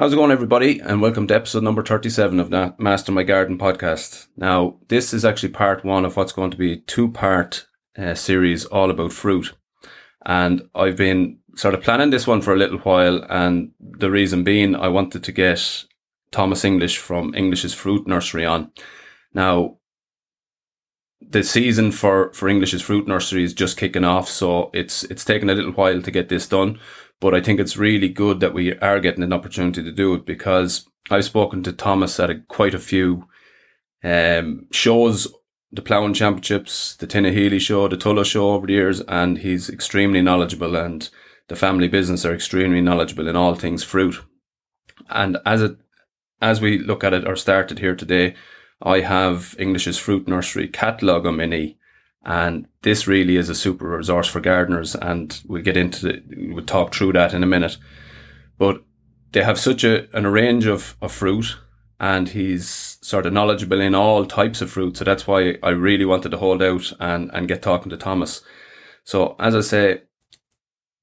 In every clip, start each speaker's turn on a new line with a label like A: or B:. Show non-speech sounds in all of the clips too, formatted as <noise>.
A: How's it going, everybody? And welcome to episode number 37 of Na- Master My Garden podcast. Now, this is actually part one of what's going to be a two part uh, series all about fruit. And I've been sort of planning this one for a little while. And the reason being, I wanted to get Thomas English from English's Fruit Nursery on. Now, the season for, for English's Fruit Nursery is just kicking off. So it's, it's taken a little while to get this done. But I think it's really good that we are getting an opportunity to do it because I've spoken to Thomas at a, quite a few um, shows, the Ploughing Championships, the Tinahely show, the Tulla show over the years, and he's extremely knowledgeable and the family business are extremely knowledgeable in all things fruit. And as it, as we look at it or started here today, I have English's Fruit Nursery catalogue on my knee and this really is a super resource for gardeners. And we'll get into we'll talk through that in a minute. But they have such a, an range of, of fruit and he's sort of knowledgeable in all types of fruit. So that's why I really wanted to hold out and, and get talking to Thomas. So as I say,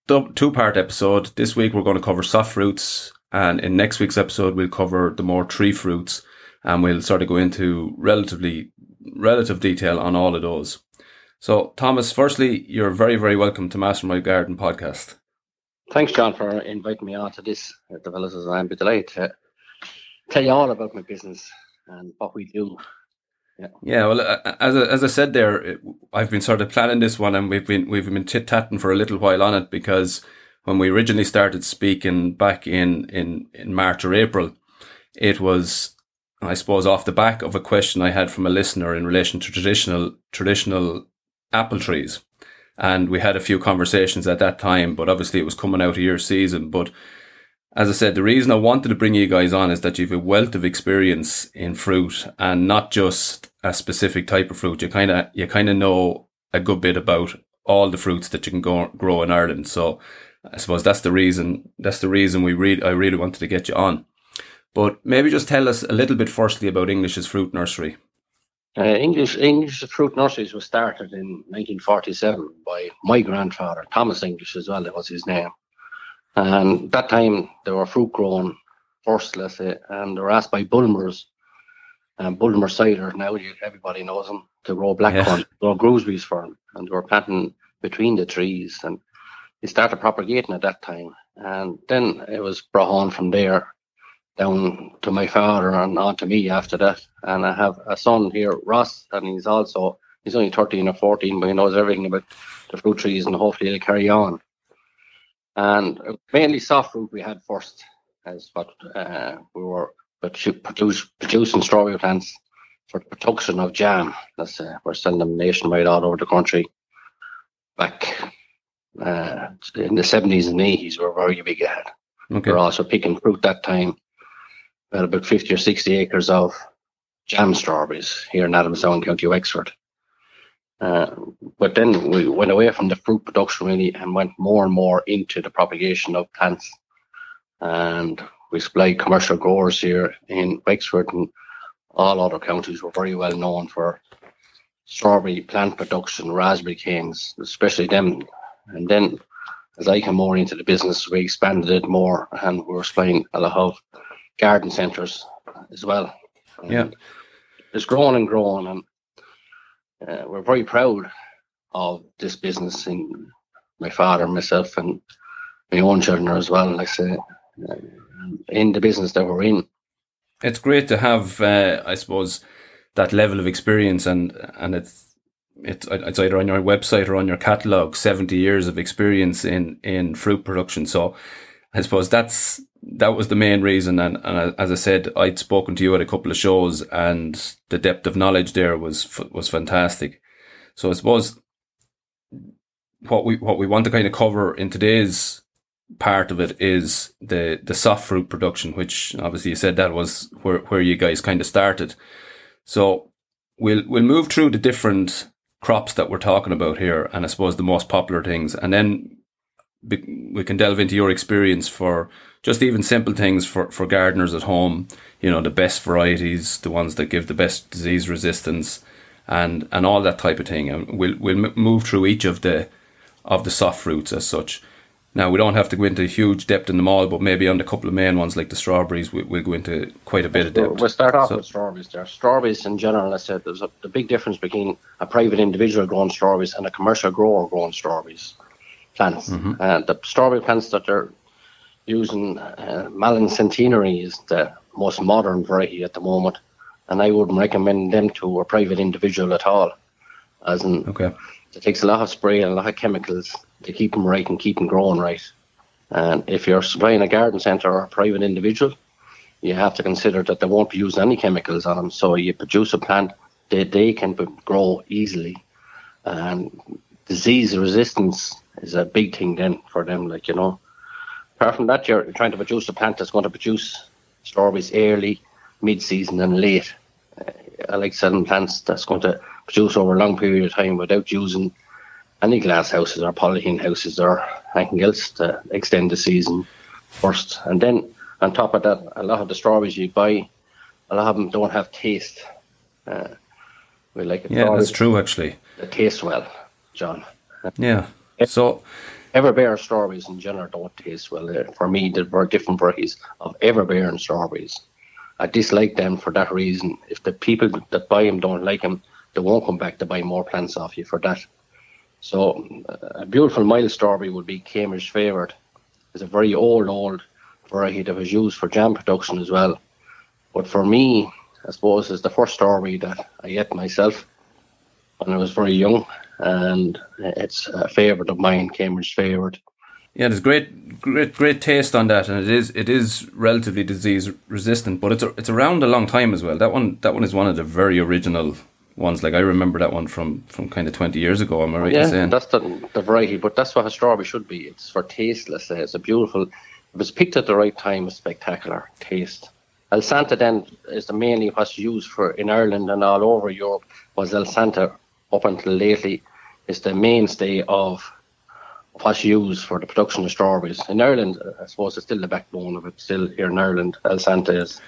A: two part episode. This week we're going to cover soft fruits and in next week's episode we'll cover the more tree fruits and we'll sort of go into relatively relative detail on all of those. So, Thomas, firstly, you're very, very welcome to Master My Garden podcast.
B: Thanks, John, for inviting me on to this. Uh, developers, I'm delighted to tell you all about my business and what we do.
A: Yeah. yeah, well, as I, as I said there, I've been sort of planning this one, and we've been we've been tit tatting for a little while on it because when we originally started speaking back in in in March or April, it was I suppose off the back of a question I had from a listener in relation to traditional traditional apple trees. And we had a few conversations at that time, but obviously it was coming out of your season. But as I said, the reason I wanted to bring you guys on is that you've a wealth of experience in fruit and not just a specific type of fruit. You kind of, you kind of know a good bit about all the fruits that you can go, grow in Ireland. So I suppose that's the reason, that's the reason we really, I really wanted to get you on. But maybe just tell us a little bit firstly about English's Fruit Nursery.
B: Uh, English English fruit nurseries was started in 1947 by my grandfather, Thomas English as well, that was his name. And that time they were fruit grown first, let's say, and they were asked by Bulmers, um, Bulmer cider, now everybody knows them, to grow blackcurrant, yeah. grow gooseberries for them. And they were planting between the trees and they started propagating at that time. And then it was brought on from there down to my father and on to me after that. And I have a son here, Ross, and he's also he's only thirteen or fourteen, but he knows everything about the fruit trees, and hopefully he'll carry on. And mainly soft fruit we had first, as what uh, we were produce, producing strawberry plants for the production of jam. That's uh, we're selling them nationwide all over the country. Back uh, in the seventies and eighties, we were very big ahead. Okay. We we're also picking fruit that time had about 50 or 60 acres of jam strawberries here in Adamstown, County Wexford. Uh, but then we went away from the fruit production really and went more and more into the propagation of plants. And we supply commercial growers here in Wexford and all other counties were very well known for strawberry plant production, raspberry canes, especially them. And then as I came more into the business, we expanded it more and we were supplying a lot of garden centres as well.
A: And yeah,
B: it's growing and growing, and uh, we're very proud of this business. And my father, myself, and my own children as well. Like I say, uh, in the business that we're in.
A: It's great to have, uh, I suppose, that level of experience, and and it's it's it's either on your website or on your catalog. Seventy years of experience in in fruit production. So, I suppose that's that was the main reason. And, and as I said, I'd spoken to you at a couple of shows and the depth of knowledge there was, was fantastic. So I suppose what we, what we want to kind of cover in today's part of it is the, the soft fruit production, which obviously you said that was where, where you guys kind of started. So we'll, we'll move through the different crops that we're talking about here. And I suppose the most popular things. And then we can delve into your experience for just even simple things for, for gardeners at home, you know, the best varieties, the ones that give the best disease resistance and, and all that type of thing. And we'll, we'll move through each of the, of the soft fruits as such. Now we don't have to go into huge depth in them all, but maybe on the couple of main ones like the strawberries, we, will go into quite a bit of depth.
B: We'll start off so, with strawberries. There, strawberries in general. I said there's a the big difference between a private individual growing strawberries and a commercial grower growing strawberries plants. Mm-hmm. Uh, the strawberry plants that they're using, uh, Malling Centenary is the most modern variety at the moment, and I wouldn't recommend them to a private individual at all. As in,
A: okay.
B: it takes a lot of spray and a lot of chemicals to keep them right and keep them growing right. And if you're supplying a garden centre or a private individual, you have to consider that they won't be using any chemicals on them. So you produce a plant that they can grow easily. And disease resistance is a big thing then for them, like, you know. Apart from that, you're trying to produce a plant that's going to produce strawberries early, mid season, and late. Uh, I like selling plants that's going to produce over a long period of time without using any glass houses or polythene houses or anything else to extend the season first. And then on top of that, a lot of the strawberries you buy, a lot of them don't have taste. Uh,
A: we like it. yeah, that's true actually.
B: They taste well, John.
A: Yeah. So
B: Everbear strawberries in general don't taste well. Uh, for me, there are different varieties of Everbear and strawberries. I dislike them for that reason. If the people that buy them don't like them, they won't come back to buy more plants off you for that. So uh, a beautiful mild strawberry would be Cambridge Favourite. It's a very old, old variety that was used for jam production as well. But for me, I suppose it's the first strawberry that I ate myself when I was very young, and it's a favourite of mine, Cambridge Favourite.
A: Yeah, there's great, great, great taste on that, and it is it is relatively disease resistant, but it's a, it's around a long time as well. That one that one is one of the very original ones. Like I remember that one from from kind of twenty years ago. Am I right?
B: Yeah, that's the the variety, but that's what a strawberry should be. It's for tasteless. Uh, it's a beautiful. If it's picked at the right time, a spectacular taste. Elsanta then is the mainly what's used for in Ireland and all over Europe. Was Elsanta up until lately is the mainstay of what's used for the production of strawberries in Ireland. I suppose it's still the backbone of it. Still here in Ireland, Elsanta is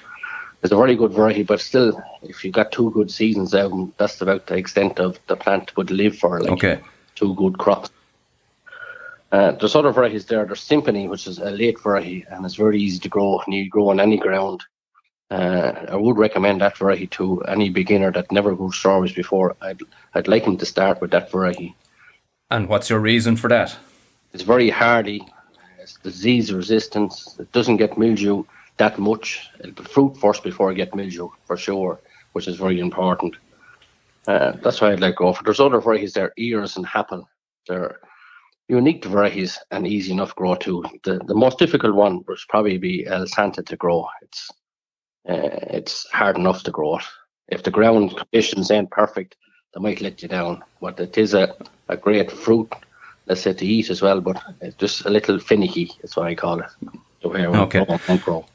B: it's a very good variety, but still, if you've got two good seasons out, that's about the extent of the plant would live for. Like
A: okay.
B: two good crops. Uh, there's other varieties there. There's Symphony, which is a late variety, and it's very easy to grow, and you grow on any ground. Uh, I would recommend that variety to any beginner that never grew strawberries before. I'd I'd like him to start with that variety.
A: And what's your reason for that?
B: It's very hardy. It's disease resistance. It doesn't get mildew that much. It'll fruit first before I get mildew for sure, which is very important. Uh, that's why I'd like to go for. There's other varieties there, ears and happen. They're unique varieties and easy enough to grow too. The the most difficult one would probably be Elsanta to grow. It's uh, it's hard enough to grow it. If the ground conditions ain't perfect, they might let you down. But it is a, a great fruit, let's say, to eat as well, but it's just a little finicky, that's what I call it.
A: The way okay. grow.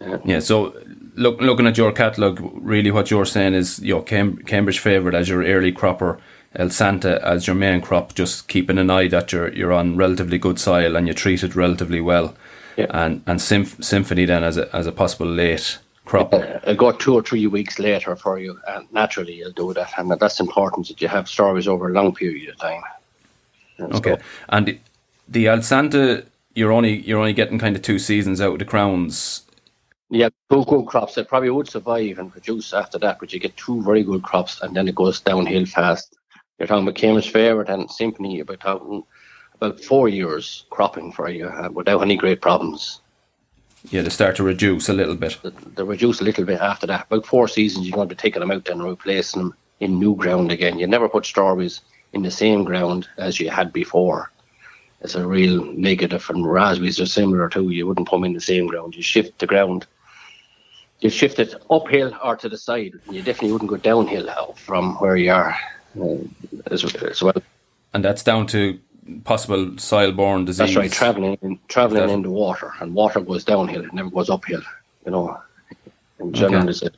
A: Yeah. yeah. So look, looking at your catalogue, really what you're saying is your Cam- Cambridge favourite as your early cropper, Elsanta as your main crop, just keeping an eye that you're you're on relatively good soil and you treat it relatively well,
B: yeah.
A: and and Symph- Symphony then as a as a possible late crop.
B: Uh, it'll go two or three weeks later for you, and naturally you'll do that, and that's important that you have stories over a long period of time.
A: And okay, so, and the, the El you're only you're only getting kind of two seasons out of the crowns
B: yeah, two good crops. It probably would survive and produce after that, but you get two very good crops and then it goes downhill fast. You're talking about Camus Favourite and Symphony, you're talking about four years cropping for you uh, without any great problems.
A: Yeah, they start to reduce a little bit.
B: They, reduce a little bit after that. About four seasons, you're going to be taking them out and replacing them in new ground again. You never put strawberries in the same ground as you had before. It's a real negative, and raspberries are similar too. You wouldn't put them in the same ground. You shift the ground you shift it uphill or to the side. You definitely wouldn't go downhill from where you are uh, as, as, well.
A: And that's down to possible soil-borne disease.
B: That's right, traveling in, traveling that... in the water, and water goes downhill. It never goes uphill. You know, in general, okay.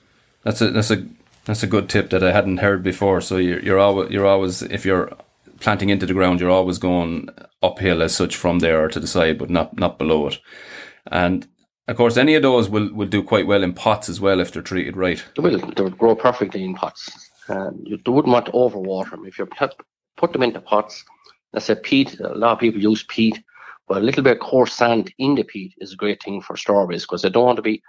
A: That's a that's a that's a good tip that I hadn't heard before. So you're you're always you're always if you're planting into the ground, you're always going uphill as such from there or to the side, but not not below it. And of course, any of those will, will do quite well in pots as well if they're treated right.
B: They will. They would grow perfectly in pots. Um, you wouldn't want to overwater them. If you put them into pots, let's say peat, a lot of people use peat, But a little bit of coarse sand in the peat is a great thing for strawberries because they don't want to be.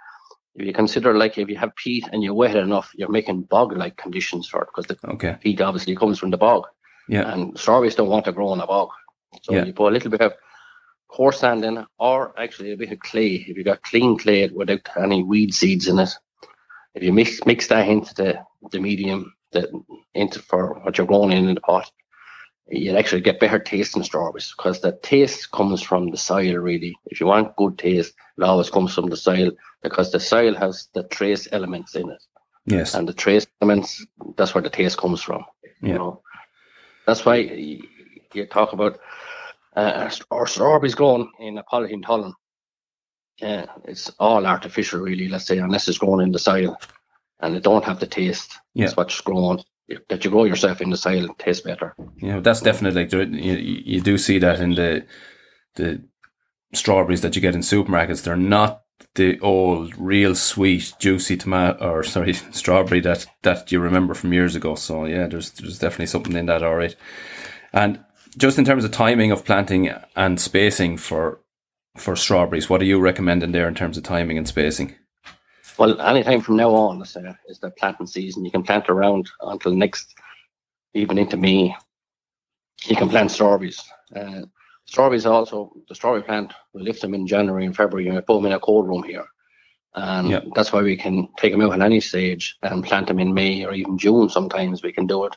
B: If you consider like if you have peat and you wet it enough, you're making bog-like conditions for it because the
A: Okay.
B: peat obviously comes from the bog,
A: Yeah.
B: and strawberries don't want to grow in a bog. So
A: Yeah.
B: you put a little bit of coarse sand in it, or actually a bit of clay. If you got clean clay without any weed seeds in it, if you mix mix that into the, the medium that into for what you're growing in in the pot, you'll actually get better taste in strawberries because the taste comes from the soil really. If you want good taste, it always comes from the soil because the soil has the trace elements in it.
A: Yes.
B: And the trace elements, that's where the taste comes from.
A: Yeah.
B: You know, that's why you talk about uh, or strawberries grown in a polythene tunnel. Yeah, it's all artificial, really. Let's say, unless it's grown in the soil, and it don't have the taste.
A: Yeah.
B: It's what's grown that you grow yourself in the soil tastes better.
A: Yeah, that's definitely you, you do see that in the the strawberries that you get in supermarkets. They're not the old, real sweet, juicy tomato or <laughs> sorry, strawberry that that you remember from years ago. So yeah, there's there's definitely something in that. All right, and just in terms of timing of planting and spacing for for strawberries, what are you recommending there in terms of timing and spacing?
B: Well, anytime from now on, let's say, is the planting season. You can plant around until next, even into May. You can plant strawberries. Uh, strawberries also, the strawberry plant, we lift them in January and February and we put them in a cold room here. And
A: Yeah.
B: that's why we can take them out at any stage and plant them in May or even June sometimes we can do it.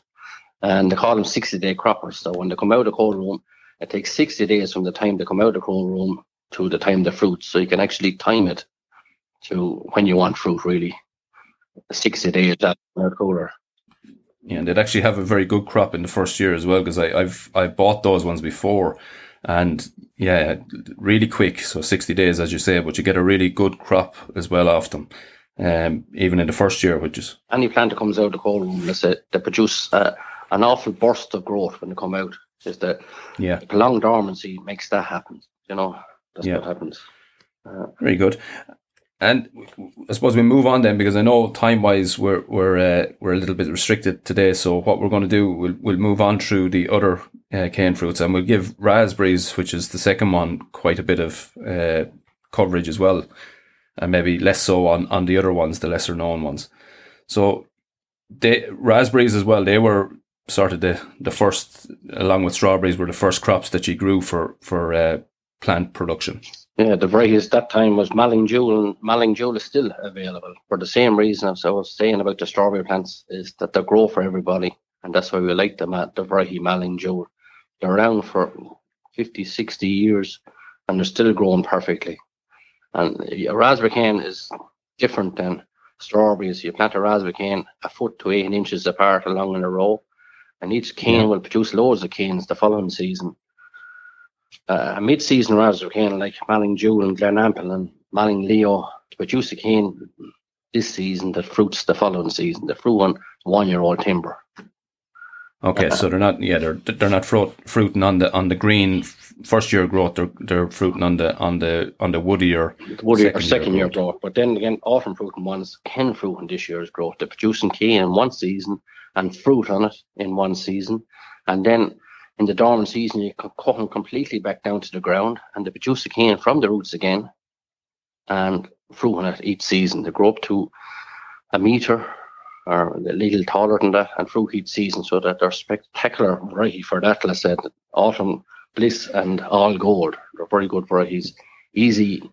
B: And they call them 60 day croppers. So when they come out of the cold room, it takes 60 days from the time they come out of the cold room to the time the fruit. So you can actually time it to when you want fruit, really. 60 days that are cooler.
A: Yeah, and they'd actually have a very good crop in the first year as well because I've I've bought those ones before, and yeah, really quick. So sixty days, as you say, but you get a really good crop as well off them, um, even in the first year, which is
B: Any plant that comes out of the cold room, let's say, they produce uh, an awful burst of growth when they come out. Is that
A: yeah,
B: the long dormancy makes that happen? You know, that's
A: Yeah.
B: what happens.
A: very good. And I suppose we move on then because I know time wise we're we're uh, we're a little bit restricted today. So what we're going to do, we'll we'll move on through the other uh, cane fruits and we'll give raspberries, which is the second one, quite a bit of uh, coverage as well, and maybe less so on on the other ones, the lesser known ones. So raspberries as well. They were sort of the the first, along with strawberries, were the first crops that you grew for for uh, plant production.
B: Yeah, the varieties that time was Malling Jewel, and Malling Jewel is still available for the same reason as I was saying about the strawberry plants, is that they grow for everybody, and that's why we like them at the variety Malling Jewel. They're around for 50, 60 years, and they're still growing perfectly. And a raspberry cane is different than strawberries. You plant a raspberry cane a foot to eight inches apart along in a row, and each cane
A: Yeah.
B: will produce loads of canes the following season uh, a mid-season raspberry cane like Malling Jewel and Glenample and Malling Leo to produce a cane this season that fruits the following season. The fruit on one-year-old timber.
A: Okay, so they're not yeah they're they're not fruit, fruiting on the on the green first year growth. They're they're fruiting on the on the on the woodier.
B: Woody or
A: Second year
B: year
A: growth.
B: growth. But then again, autumn fruiting ones can fruit in this year's growth. They're producing cane in one season and fruit on it in one season. And then in the dormant season, you can cut them completely back down to the ground and they produce the cane from the roots again and fruit on it each season. They grow up to a meter or a little taller than that and fruit each season so that they're spectacular variety for that. Let's say autumn bliss and all gold. They're very good varieties. Easy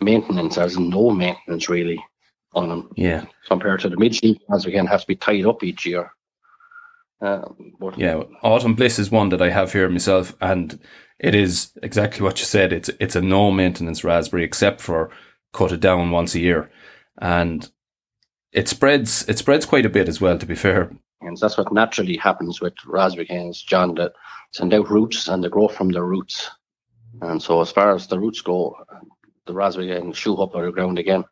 B: maintenance, as in no maintenance really on them
A: Yeah,
B: compared to the mid season as again have to be tied up each year. Uh,
A: yeah. Autumn Bliss is one that I have here myself, and it is exactly what you said. It's it's a no maintenance raspberry except for cut it down once a year, and it spreads it spreads quite a bit as well. To be fair,
B: and that's what naturally happens with raspberry canes, John, that send out roots and they grow from the roots. And so as far as the roots go, the raspberry can shoot up out of the ground again.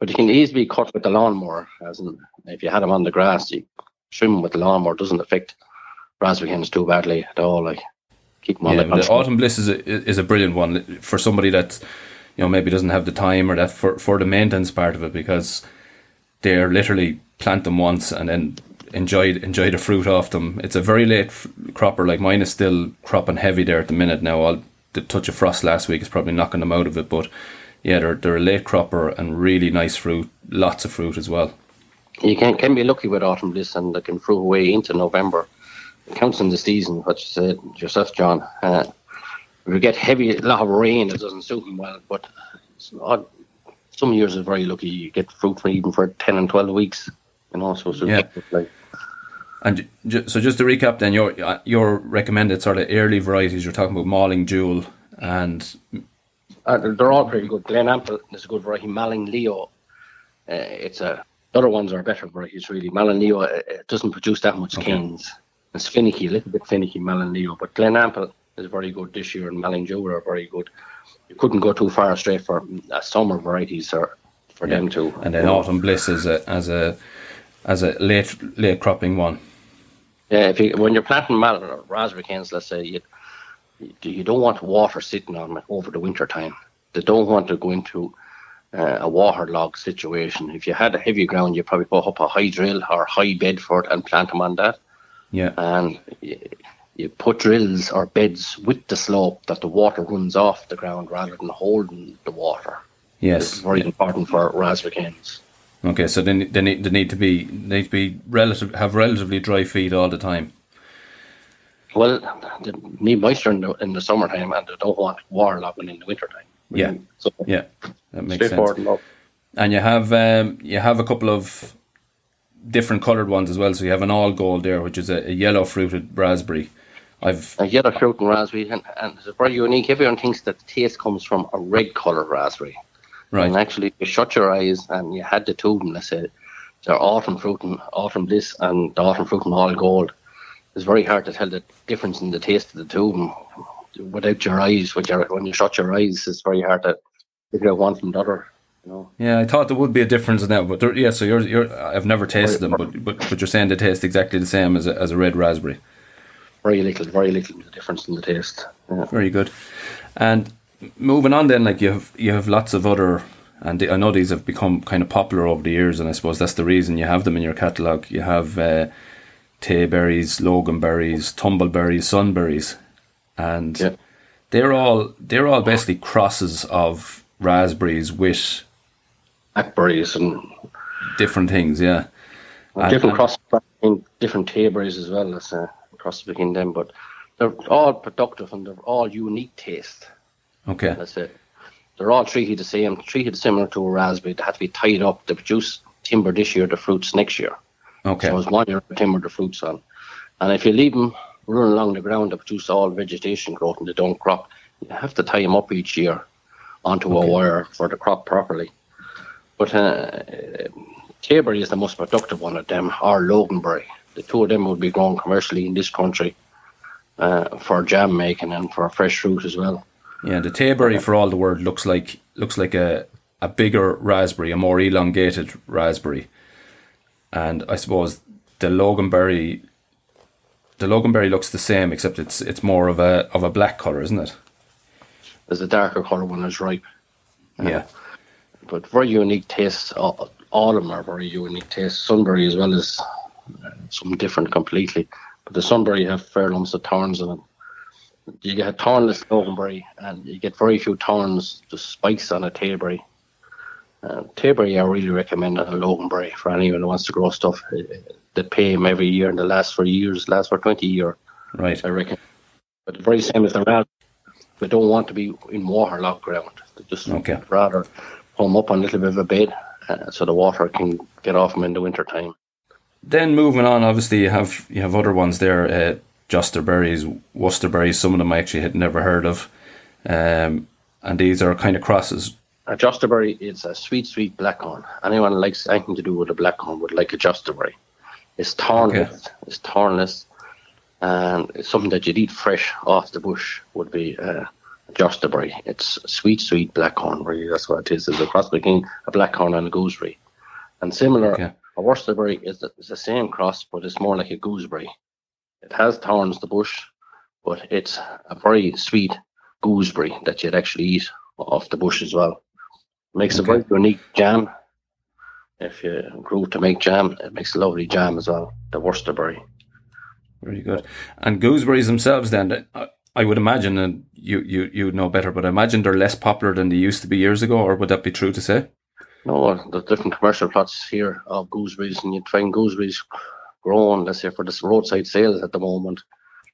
B: But you can easily be cut with the lawnmower, as in if you had them on the grass, you trim 'em with the lawnmower, doesn't affect raspberry canes too badly at all. Like keep them on
A: yeah,
B: the constant-
A: Autumn Bliss is a, is a brilliant one for somebody that you know maybe doesn't have the time or that for for the maintenance part of it because they're literally plant them once and then enjoy enjoy the fruit off them. It's a very late f- cropper. Like mine is still cropping heavy there at the minute. Now I'll the touch of frost last week is probably knocking them out of it. But yeah, they're they're a late cropper and really nice fruit, lots of fruit as well.
B: You can can be lucky with autumn bliss, and they can throw away into November. It counts in the season, what you said yourself, John. Uh, if we get heavy, a lot of rain, it doesn't suit them well. But odd. some years are very lucky. You get fruit for even for ten and twelve weeks. You know, so,
A: Yeah.
B: like
A: And ju- so just to recap, then your uh, your recommended sort of early varieties. You're talking about Malling Jewel and
B: Uh, they're, all pretty good. Glen Ample is a good variety. Malling Leo, uh, it's a. The other ones are better varieties, really. Malling Leo uh, it doesn't produce that much
A: Okay.
B: canes. It's finicky, a little bit finicky, Malling Leo. But Glen Ample is very good this year, and Malling Jewel are very good. You couldn't go too far straight for uh, summer varieties or for them too.
A: and then Autumn Bliss as a as a as a late late cropping one.
B: Yeah, if you, when you're planting or raspberry canes, let's say you you- you don't want water sitting on them over the winter time. They don't want to go into uh, a waterlogged situation. If you had a heavy ground, you probably put up a high drill or high bed for it and plant them on that.
A: Yeah,
B: And you, you put drills or beds with the slope that the water runs off the ground rather than holding the water.
A: Yes.
B: It's very important for raspberry canes.
A: Okay, so they, they need they need to be they need to be relative have relatively dry feet all the time.
B: Well, they need moisture in the, in the summertime and they don't want waterlogging in the wintertime.
A: Yeah.
B: So
A: Yeah, that makes sense. And you have um, you have a couple of different coloured ones as well. So you have an all gold there, which is a, a yellow fruited raspberry. I've
B: A yellow fruit and raspberry, and, and it's very unique. Everyone thinks that the taste comes from a red coloured raspberry.
A: Right.
B: And actually, you shut your eyes and you had the two of them. Let's say they're autumn fruit and autumn bliss and the autumn fruit and all gold. It's very hard to tell the difference in the taste of the two of them without your eyes. With your, when you shut your eyes, it's very hard to figure out one from the other. You know.
A: Yeah, I thought there would be a difference in that, but there, yeah. So you're you're I've never tasted them, but but but you're saying they taste exactly the same as a, as a red raspberry.
B: Very little, very little difference in the taste. Yeah.
A: Very good. And moving on, then, like you have you have lots of other, and I know these have become kind of popular over the years, and I suppose that's the reason you have them in your catalogue. You have uh, tayberries, loganberries, tumbleberries, sunberries, and
B: Yeah.
A: they're all they're all basically crosses of raspberries with
B: Blackberries and
A: different things. Yeah, And-
B: different
A: and-
B: cross different tayberries as well as uh, cross between them, but they're all productive and they're all unique taste.
A: Okay.
B: That's it. They're all treated the same, treated similar to a raspberry. They have to be tied up to produce timber this year, the fruits next year.
A: Okay.
B: So it's one year of timber the fruits on. And if you leave them running along the ground to produce all vegetation growth and they don't crop, you have to tie them up each year onto
A: Okay.
B: a wire for the crop properly. But uh, Tayberry is the most productive one of them, or Loganberry. The two of them would be grown commercially in this country uh, for jam making and for fresh fruit as well.
A: Yeah, the tayberry for all the word looks like looks like a a bigger raspberry, a more elongated raspberry, and I suppose the loganberry. The loganberry looks the same, except it's it's more of a of a black color, isn't it?
B: There's a darker colour when it's ripe.
A: Yeah.
B: but very unique tastes. All, all of them are very unique tastes. Sunberry as well as uh, something different completely. But the Sunberry have fair lumps of thorns in it. You get a thornless Loganberry and you get very few thorns, just spikes on a Tayberry. Uh, Tayberry I really recommend a Loganberry for anyone who wants to grow stuff. Uh, They pay him every year and the last for years, last for 20 years.
A: Right.
B: I reckon. But the very same as the rat, they don't want to be in waterlogged ground. They just
A: Okay.
B: rather home up on a little bit of a bed uh, so the water can get off them in the winter time.
A: Then moving on, obviously you have you have other ones there, uh, Worcesterberries. Some of them I actually had never heard of, um, and these are kind of crosses.
B: A Jostaberry is a sweet, sweet blackcurrant. Anyone likes anything to do with a blackcurrant would like a Jostaberry. It's thornless. It's thornless, and it's something that you'd eat fresh off the bush. Would be uh, a Jostaberry. It's sweet, sweet blackcurrant. Really, that's what it is. It's a cross between a blackcurrant and a gooseberry. And similar,
A: Okay.
B: a Worcesterberry is the, is the same cross, but it's more like a gooseberry. It has thorns, the bush, but it's a very sweet gooseberry that you'd actually eat off the bush as well. Makes a very unique jam. If you grew to make jam, it makes a lovely jam as well. The Worcesterberry.
A: Very good. And gooseberries themselves, then I would imagine, and you, you, you know better, but I imagine they're less popular than they used to be years ago, or would that be true to say?
B: No, there's different commercial plots here of gooseberries, and you find gooseberries growing, let's say, for the roadside sales at the moment.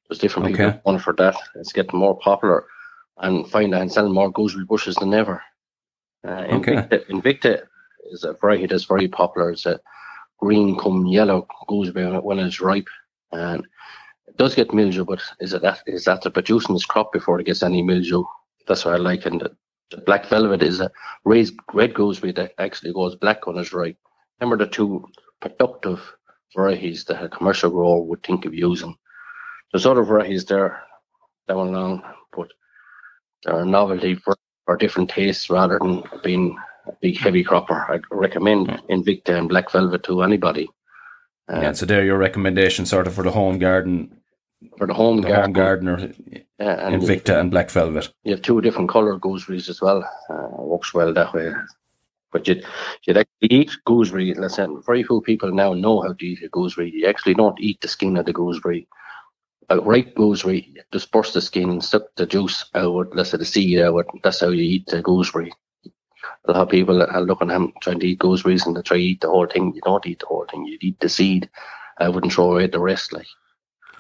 B: There's different
A: Okay.
B: people going for that. It's getting more popular and find and selling more gooseberry bushes than ever. Uh,
A: Okay.
B: Invicta, Invicta is a variety that's very popular. It's a green come yellow goes gooseberry when it's ripe. And it does get mildew, but is it that is to producing its crop before it gets any mildew? That's what I like. And the, the black velvet is a raised red gooseberry that actually goes black when it's ripe. Remember the two productive varieties that a commercial grower would think of using. There's other varieties there down along, but they're a novelty for, for different tastes rather than being a big heavy cropper. I'd recommend Invicta and Black Velvet to anybody. Uh,
A: yeah, so they're your recommendation sort of for the home garden,
B: For the home
A: the
B: garden,
A: home gardener,
B: yeah, and
A: Invicta and Black Velvet.
B: you have two different colour gooseberries as well. Uh, works well that way. But you'd, you'd actually eat gooseberry. Let's say very few people now know how to eat a gooseberry. You actually don't eat the skin of the gooseberry. A ripe gooseberry, burst the skin, suck the juice out, let's say the seed out. That's how you eat the gooseberry. A lot of people are looking at them trying to eat gooseberries and they try to eat the whole thing. You don't eat the whole thing. You eat the seed. I wouldn't throw away the rest. Like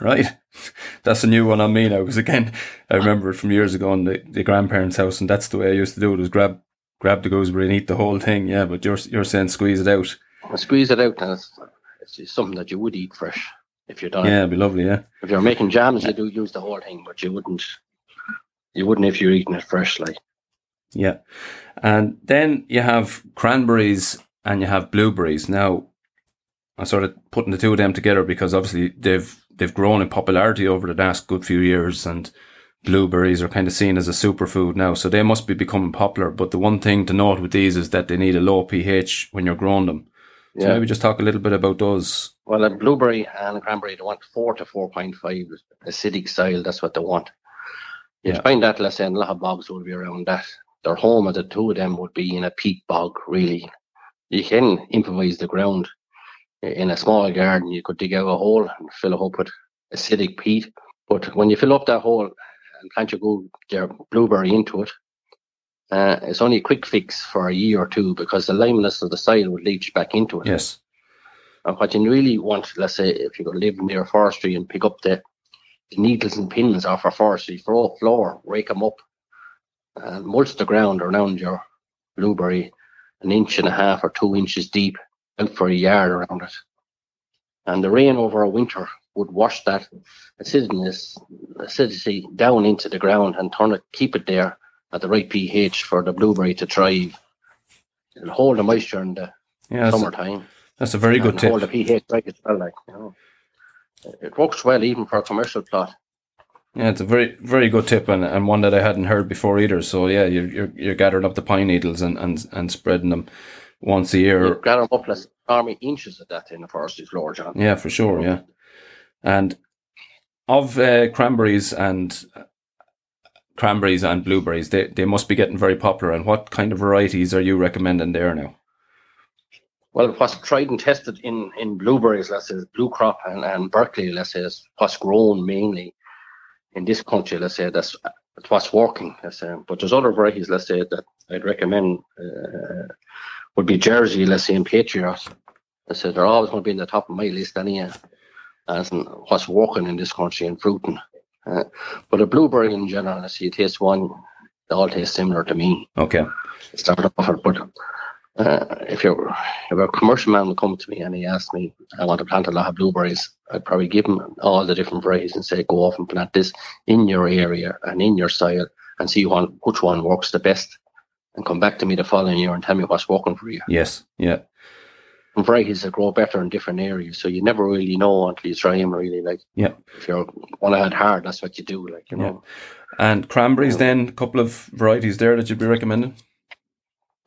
A: Right. <laughs> That's a new one on me now, because again, I remember it from years ago in the, the grandparents' house, and that's the way I used to do it, was grab grab the gooseberry and eat the whole thing. Yeah, but you're you're saying squeeze it out.
B: I squeeze it out, and it's, something that you would eat fresh if you're done.
A: Yeah, it'd be lovely, yeah.
B: If you're making jams, you do use the whole thing, but you wouldn't. You wouldn't if you're eating it fresh, like
A: Yeah. And then you have cranberries and you have blueberries. Now, I'm sort of putting the two of them together because obviously they've they've grown in popularity over the last good few years and blueberries are kind of seen as a superfood now. So they must be becoming popular. But the one thing to note with these is that they need a low pH when you're growing them. So
B: yeah.
A: maybe just talk a little bit about those.
B: Well, a blueberry and a cranberry, they want four to four point five acidic soil. That's what they want. You
A: Yeah.
B: find that, let's say, in a lot of bogs would be around that. Their home of the two of them would be in a peat bog. Really, you can improvise the ground in a small garden. You could dig out a hole and fill it up with acidic peat. But when you fill up that hole and plant your, go- your blueberry into it, uh, it's only a quick fix for a year or two because the limeliness of the soil would leach back into it.
A: Yes.
B: And what you really want, let's say, if you live near forestry and pick up the, the needles and pins off a forestry floor, rake them up, Uh, and mulch the ground around your blueberry an inch and a half or two inches deep, out for a yard around it. And the rain over a winter would wash that acidity, acidity down into the ground and turn it, keep it there at the right pH for the blueberry to thrive. It'll hold the moisture in the
A: Yeah,
B: summertime
A: that's a very good
B: and hold
A: tip.
B: the pH right as well. Like you know, it works well even for a commercial plot.
A: Yeah, it's a very, very good tip and, and one that I hadn't heard before either. So yeah, you're, you're, you're gathering up the pine needles and, and, and spreading them once a year.
B: You've got them up less army inches of that in the forestry floor, John.
A: Yeah, for sure. Yeah, and of uh, cranberries and cranberries and blueberries, they they must be getting very popular. And what kind of varieties are you recommending there now?
B: Well, what's tried and tested in, in blueberries, let's say, is Blue Crop and, and Berkeley, let's say, is what's grown mainly in this country, let's say, that's that's what's working. Let's say. But there's other varieties, let's say, that I'd recommend uh, would be Jersey, let's say, and Patriot. I said they're always going to be in the top of my list anyhow, as in what's working in this country and fruiting. Uh, but a blueberry in general, let's see, you taste one, they all taste similar to me
A: Okay.
B: start off it. But uh, if you're if a commercial man would come to me and he asked me, I want to plant a lot of blueberries, I'd probably give him all the different varieties and say, go off and plant this in your area and in your soil and see one which one works the best, and come back to me the following year and tell me what's working for you.
A: Yes. Yeah.
B: And varieties that grow better in different areas, so you never really know until you try them. Really, like
A: Yeah.
B: if you're want to head hard, that's what you do. Like you know.
A: And cranberries, then a couple of varieties there that you'd be recommending.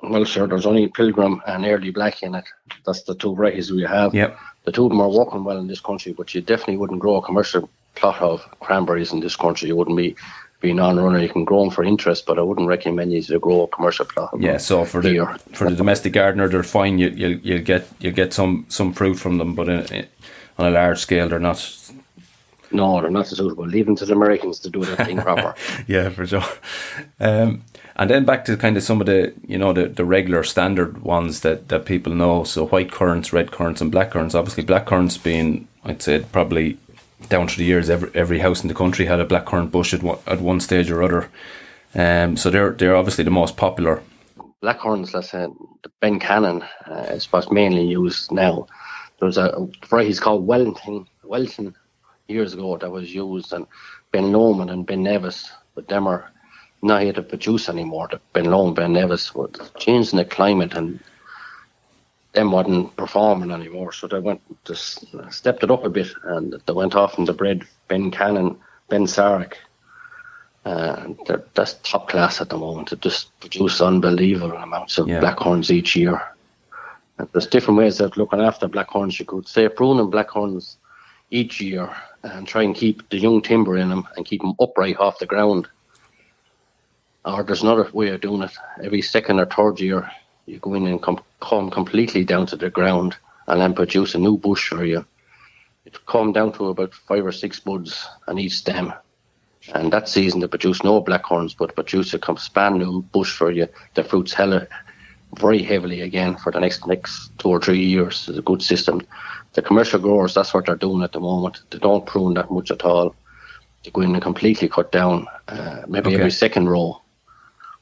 B: Well, sure, there's only Pilgrim and Early Black in it. That's the two varieties we have.
A: Yep.
B: The two of them are working well in this country, but you definitely wouldn't grow a commercial plot of cranberries in this country. You wouldn't be being on runner. You can grow them for interest, but I wouldn't recommend you to grow a commercial plot. Of
A: Yeah. So for the
B: Here.
A: for the domestic gardener, they're fine. You you you get you get some some fruit from them, but in, in, on a large scale, they're not
B: No, they're not suitable. Leave them to the Americans to do that thing <laughs> proper.
A: yeah, for sure. Um, and then back to kind of some of the, you know, the, the regular standard ones that, that people know. So white currants, red currants, and black currants. Obviously, black currants being, I'd say, probably down through the years, every every house in the country had a black currant bush at one, at one stage or other. Um, so they're they're obviously the most popular.
B: Black currants, let's say, the Ben Connan uh, is what's mainly used now. There's a variety called Wellington, Wellington years ago that was used, and Ben Lomond and Ben Nevis, but them are not here to produce anymore. The Ben Lomond, Ben Nevis were changing the climate and them wasn't performing anymore. So they went just stepped it up a bit and they went off into bred Ben Connan, Ben Sarek. Uh, that's top class at the moment. It just produce unbelievable amounts of yeah. blackhorns each year. And there's different ways of looking after blackhorns. You could say prune pruning blackhorns each year and try and keep the young timber in them and keep them upright off the ground. Or there's another way of doing it. Every second or third year, you go in and com- come completely down to the ground and then produce a new bush for you. It come down to about five or six buds on each stem. And that season they produce no blackhorns, but produce a span new bush for you. The fruits hella very heavily again for the next next two or three years. It's a good system. The commercial growers, that's what they're doing at the moment. They don't prune that much at all. They go in and completely cut down uh, maybe okay. every second row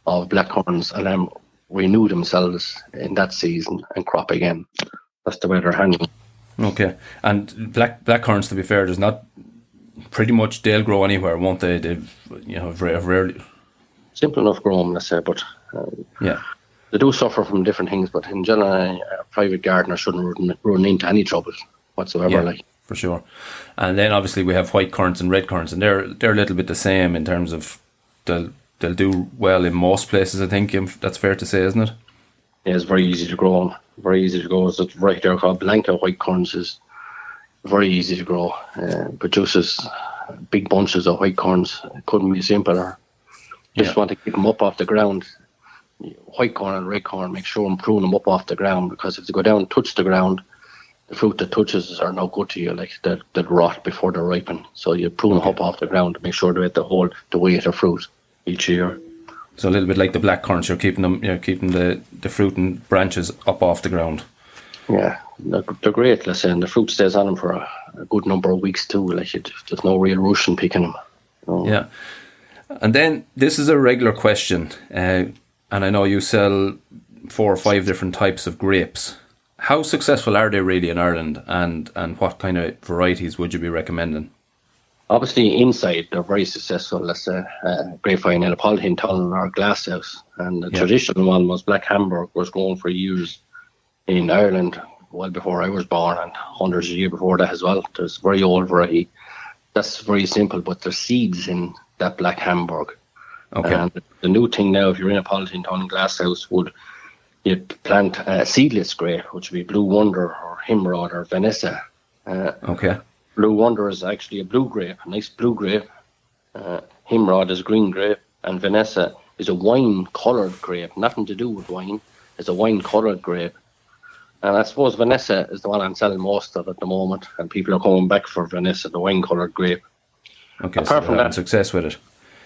B: of blackhorns and then renew themselves in that season and crop again. That's the way they're handling.
A: Okay, and black blackcurrants, to be fair, there's not pretty much they'll grow anywhere, won't they? They, you know, very rarely.
B: Simple enough growing, let's say, but um,
A: yeah,
B: they do suffer from different things. But in general, a private gardener shouldn't run, run into any trouble whatsoever. Yeah, like
A: for sure. And then obviously we have white currants and red currants, and they're they're a little bit the same in terms of they'll they'll do well in most places. I think that's fair to say, isn't it?
B: Yeah, it's very easy to grow on. Very easy to grow. It's right there called Blanka white currants is very easy to grow. Uh, produces big bunches of white corns. It couldn't be simpler. Just yeah. want to keep them up off the ground. White corn and red corn, make sure and prune them up off the ground because if they go down and touch the ground, the fruit that touches are no good to you. Like they they rot before they ripen. So you prune okay. them up off the ground to make sure they get the whole the weight of fruit each year.
A: So a little bit like the black currants, you're keeping them, you're keeping the, the fruit and branches up off the ground.
B: Yeah, they're, they're great. Let's say, and the fruit stays on them for a, a good number of weeks too. Like it, there's no real rush in picking them.
A: You know? Yeah, and then this is a regular question, uh, and I know you sell four or five different types of grapes. How successful are they really in Ireland, and and what kind of varieties would you be recommending?
B: Obviously, inside they're very successful. Let's say uh, Grapevine in a polythene tunnel or glasshouse, and the yeah. traditional one was Black Hamburg, was grown for years in Ireland, well before I was born, and hundreds of years before that as well. There's very old variety. That's very simple, but there's seeds in that Black Hamburg. Okay. And the new thing now, if you're in a polythene tunnel glasshouse, would you plant a seedless grape, which would be Blue Wonder or Himrod or Vanessa.
A: Uh, okay.
B: Blue Wonder is actually a blue grape, a nice blue grape. Uh, Himrod is green grape, and Vanessa is a wine coloured grape, nothing to do with wine. It's a wine coloured grape. And I suppose Vanessa is the one I'm selling most of at the moment, and people are coming back for Vanessa, the wine coloured grape.
A: Okay, Apart so from that, success with it.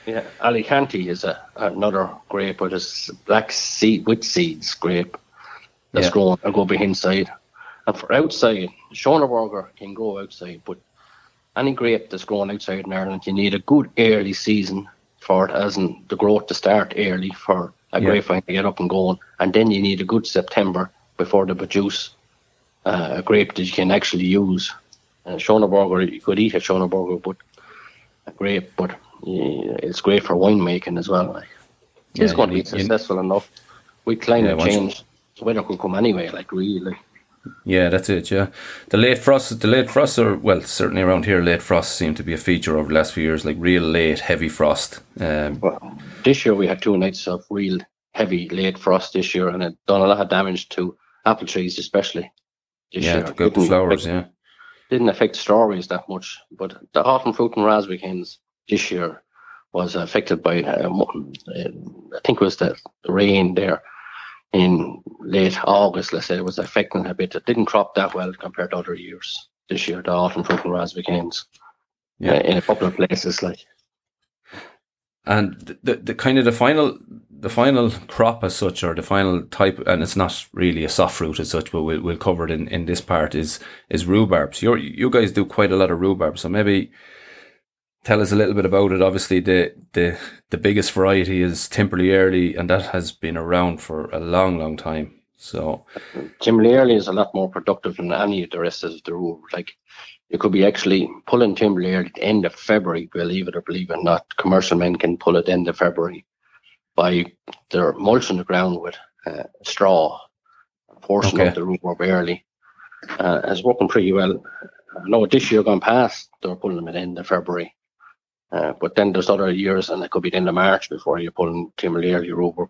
B: Yeah, Alicante is a, another grape with a black seed with seeds grape that's yeah. grown and go behind inside. And for outside, Schönburger can go outside, but any grape that's grown outside in Ireland, you need a good early season for it, as in the growth to start early for a yeah. grapevine to get up and going, and then you need a good September before they produce uh, a grape that you can actually use. Uh, Schönburger, you could eat a Schönburger, but a grape, but it's great for winemaking as well. Like, it's going to be successful enough. With climate yeah, change, the weather could come anyway. Like really.
A: Yeah, that's it. Yeah, the late frost, the late frosts are well, certainly around here, late frosts seem to be a feature over the last few years. Like real late, heavy frost. Um,
B: well, this year we had two nights of real heavy late frost this year, and it done a lot of damage to apple trees, especially.
A: This yeah, year. to flowers.
B: Affect,
A: yeah,
B: didn't affect strawberries that much, but the autumn fruit and raspberry canes this year was affected by, um, I think it was the rain there in late August, let's say, it was affecting a bit. It didn't crop that well compared to other years this year, the autumn fruit and raspberry canes. yeah. Uh, in a couple of places, like.
A: And the, the, the kind of the final the final crop as such, or the final type, and it's not really a soft fruit as such, but we'll, we'll cover it in, in this part is is rhubarbs. You you guys do quite a lot of rhubarb, so maybe tell us a little bit about it. Obviously, the the the biggest variety is Timperley Early, and that has been around for a long, long time. So,
B: Timperley Early is a lot more productive than any of the rest of the rule. Like you could be actually pulling Timperley Early at the end of February, believe it or believe it or not. Commercial men can pull it end of February by their mulching the ground with uh, straw, a portion okay. of the rhubarb early. Uh, it's working pretty well. I know this year gone past, they were pulling them at the end of February. Uh, but then there's other years, and it could be in the end of March before you're pulling Timperley early rhubarb.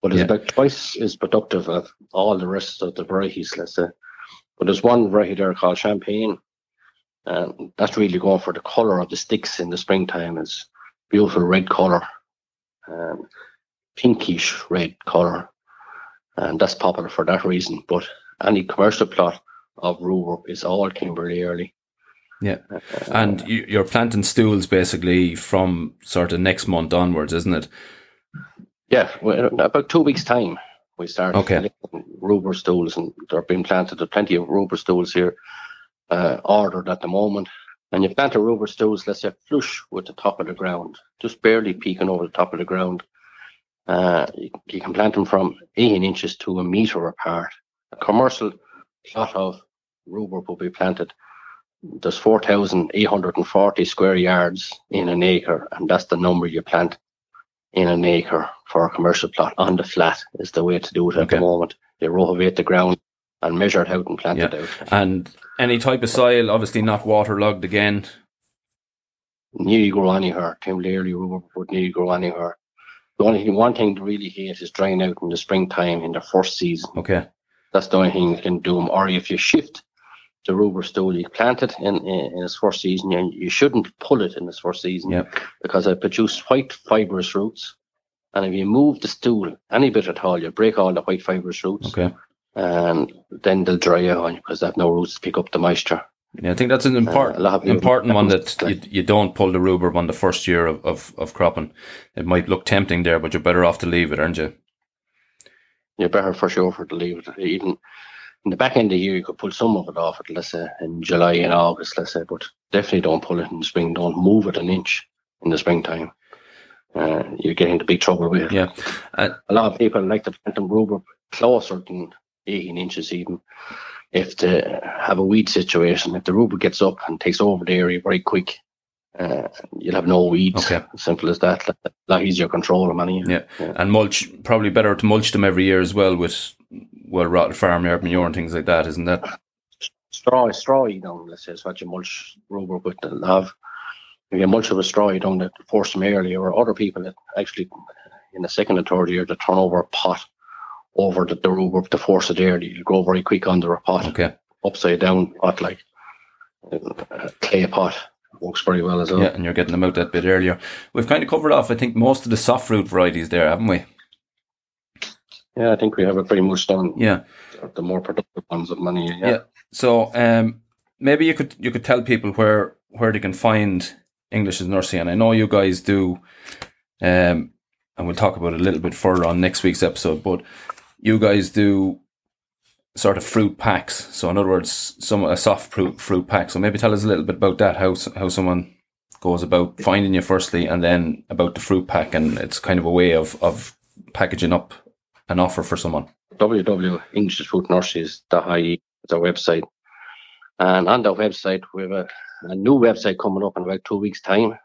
B: But it's yeah. about twice as productive of all the rest of the varieties, let's say. But there's one variety there called Champagne. And that's really going for the colour of the sticks in the springtime. It's beautiful red colour, um, pinkish red colour. And that's popular for that reason. But any commercial plot of rhubarb is all Timperley early.
A: Yeah, and you're planting stools basically from sort of next month onwards, isn't it?
B: Yeah, about two weeks' time we start
A: okay.
B: rubber stools, and they're being planted. There's plenty of rubber stools here uh, ordered at the moment. And you plant a rubber stools, let's say, flush with the top of the ground, just barely peeking over the top of the ground. Uh, you, you, can plant them from 18 inches to a meter apart. A commercial plot of rubber will be planted there's 4,840 square yards in an acre, and that's the number you plant in an acre for a commercial plot on the flat is the way to do it at okay. the moment. They rotivate the ground and measure it out and plant yeah. it out.
A: And any type of soil, obviously not waterlogged again.
B: Nearly grow anywhere. Timperley Early rhubarb would nearly grow anywhere. The only thing, one thing to really hate is drying out in the springtime in the first season.
A: Okay.
B: That's the only thing you can do them. Or if you shift the rhubarb stool. You plant it in, in, in its first season, and you shouldn't pull it in its first season
A: yep.
B: because it produces white fibrous roots. And if you move the stool any bit at all, you break all the white fibrous roots.
A: Okay.
B: And then they'll dry out on you because they have no roots to pick up the moisture.
A: Yeah, I think that's an important uh, important one that you, you don't pull the rhubarb on the first year of, of, of cropping. It might look tempting there, but you're better off to leave it, aren't you?
B: You're better for sure for to leave it. Even in the back end of the year, you could pull some of it off it, let's say, in July and August, let's say, but definitely don't pull it in the spring. Don't move it an inch in the springtime. Uh, you get into big trouble with it.
A: Yeah.
B: Uh, a lot of people like to plant them rhubarb closer than 18 inches even. If they have a weed situation, if the rhubarb gets up and takes over the area very quick, uh, you'll have no weeds.
A: Okay.
B: Simple as that. A lot easier control them
A: anyway. Yeah. yeah. And mulch, probably better to mulch them every year as well with well rotted farmyard manure and things like that, isn't that?
B: Straw, straw you don't, let's say, it's what you mulch rhubarb with the love. If you mulch with straw, you don't force them early, or other people that actually in the second and third year to turn over a pot over the, the rhubarb to force it early. You grow very quick under a pot.
A: Okay.
B: Upside down pot like a clay pot works very well as well.
A: Yeah, and you're getting them out that bit earlier. We've kind of covered off, I think, most of the soft fruit varieties there, haven't we?
B: Yeah, I think we have it pretty much done.
A: Yeah,
B: the more productive ones of money. Yeah.
A: yeah. So um, maybe you could you could tell people where where they can find English as nursing, and I know you guys do, um, and we'll talk about it a little bit further on next week's episode. But you guys do sort of fruit packs. So in other words, some a soft fruit fruit pack. So maybe tell us a little bit about that. How how someone goes about finding you firstly, and then about the fruit pack, and it's kind of a way of of packaging up an offer for someone?
B: www.englishfruitnurseries.ie is our website. And on that website, we have a, a new website coming up in about two weeks' time,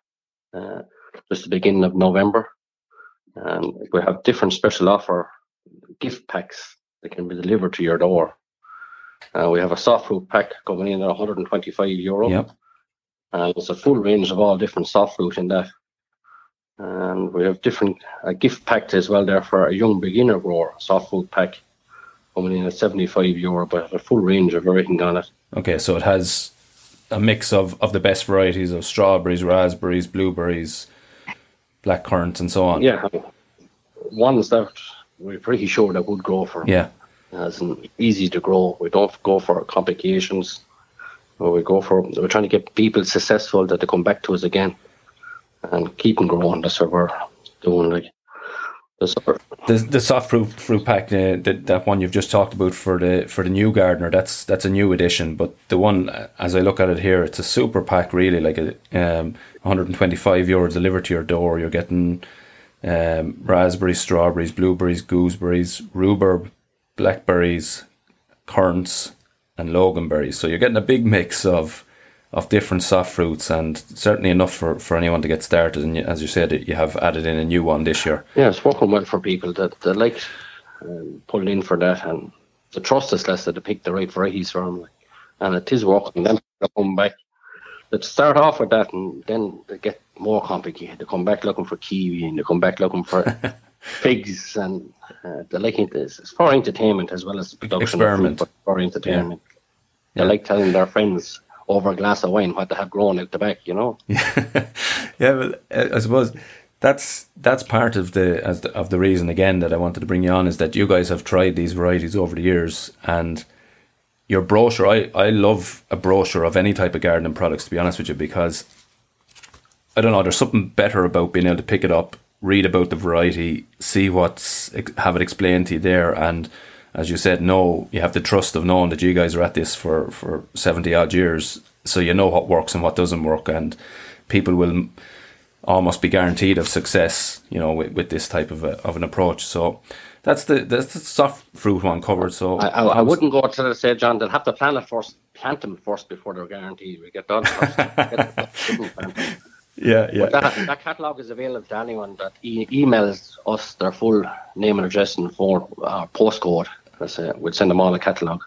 B: uh, just the beginning of November. And we have different special offer gift packs that can be delivered to your door. Uh, we have a soft fruit pack coming in at 125 euro.
A: Yep.
B: And it's a full range of all different soft fruit in that. And we have different uh, gift packs as well there for a young beginner grower, soft food pack coming in at 75 euro, but a full range of everything on it.
A: Okay, so it has a mix of, of the best varieties of strawberries, raspberries, blueberries, black currants, and so on.
B: Yeah, ones that we're pretty sure that would grow for.
A: Yeah.
B: As an easy to grow. We don't go for complications. We go for we're trying to get people successful that they come back to us again and keep them growing. That's what we're doing. Like
A: the the, the soft fruit fruit pack, uh, the, that one you've just talked about for the for the new gardener. That's that's a new addition. But the one as I look at it here, it's a super pack really. Like a um, 125 euro delivered to your door. You're getting um, raspberries, strawberries, blueberries, gooseberries, rhubarb, blackberries, currants, and loganberries. So you're getting a big mix of of different soft fruits, and certainly enough for, for anyone to get started. And as you said, you have added in a new one this year.
B: Yeah, it's working well for people that, that like um, pulling in for that, and the trust is less that to pick the right varieties for them. And it is working. Then they come back. They start off with that, and then they get more complicated. They come back looking for kiwi, and they come back looking for <laughs> figs, and uh, they like it. It's for entertainment as well as production
A: Experiment.
B: food, for entertainment. Yeah. They yeah. like telling their friends over a glass of wine what they have grown out the back, you know. <laughs>
A: yeah, well, I suppose that's that's part of the as the, of the reason again that I wanted to bring you on is that you guys have tried these varieties over the years and your brochure. I I love a brochure of any type of gardening products to be honest with you because I don't know. There's something better about being able to pick it up, read about the variety, see what's have it explained to you there, and as you said, no, you have the trust of knowing that you guys are at this for, for 70 odd years. So you know what works and what doesn't work. And people will almost be guaranteed of success, you know, with, with this type of, a, of an approach. So that's the that's the soft fruit one covered. So
B: I, I, I wouldn't go to the say, John, they'll have to plant it first, plant them first before they're guaranteed. We get done first. <laughs> get
A: yeah, yeah.
B: But that, that catalogue is available to anyone that e- emails us their full name and address and phone uh, postcode that's it. We'd send them all a catalogue.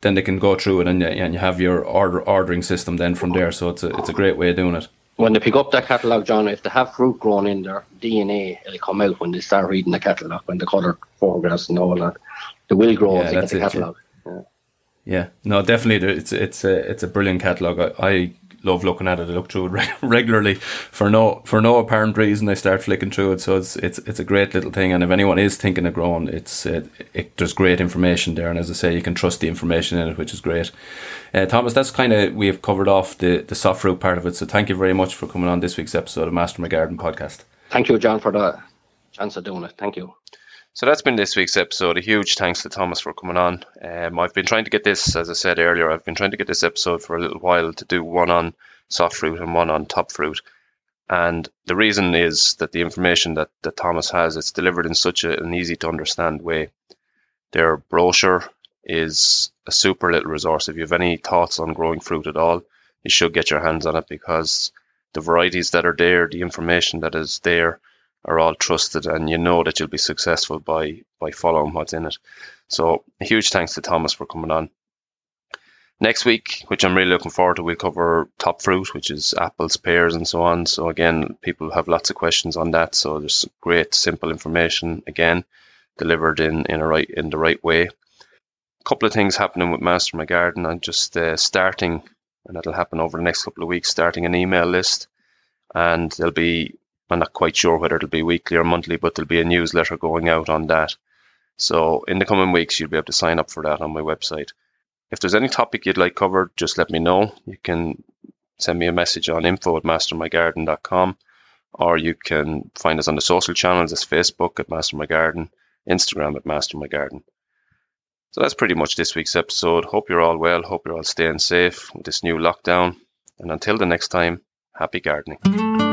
A: Then they can go through it and you, and you have your order ordering system then from there. So it's a it's a great way of doing it.
B: When they pick up that catalogue, John, if they have fruit grown in their DNA, it'll come out when they start reading the catalogue, when the colour photographs and all that. They will grow yeah, if they get the catalogue.
A: Yeah. yeah. no, definitely. It's it's a it's a brilliant catalogue. I, I love looking at it. I look through it <laughs> regularly for no for no apparent reason. I start flicking through it, so it's it's it's a great little thing. And if anyone is thinking of growing, it's it, it, there's great information there. And as I say, you can trust the information in it, which is great. Uh, Thomas, that's kind of we have covered off the the soft fruit part of it. So thank you very much for coming on this week's episode of Master My Garden podcast.
B: Thank you, John, for the chance of doing it. Thank you.
A: So that's been this week's episode. A huge thanks to Thomas for coming on. Um, I've been trying to get this, as I said earlier, I've been trying to get this episode for a little while to do one on soft fruit and one on top fruit. And the reason is that the information that, that Thomas has, it's delivered in such a, an easy to understand way. Their brochure is a super little resource. If you have any thoughts on growing fruit at all, you should get your hands on it because the varieties that are there, the information that is there, are all trusted, and you know that you'll be successful by by following what's in it. So, huge thanks to Thomas for coming on. Next week, which I'm really looking forward to, we'll cover top fruit, which is apples, pears, and so on. So again, people have lots of questions on that. So there's great, simple information again delivered in in a right in the right way. A couple of things happening with Master My Garden. I'm just uh, starting, and that'll happen over the next couple of weeks. Starting an email list, and there'll be I'm not quite sure whether it'll be weekly or monthly, but there'll be a newsletter going out on that. So in the coming weeks, you'll be able to sign up for that on my website. If there's any topic you'd like covered, just let me know. You can send me a message on info at mastermygarden.com or you can find us on the social channels as Facebook at Master My Garden, Instagram at Master My Garden. So that's pretty much this week's episode. Hope you're all well. Hope you're all staying safe with this new lockdown. And until the next time, happy gardening.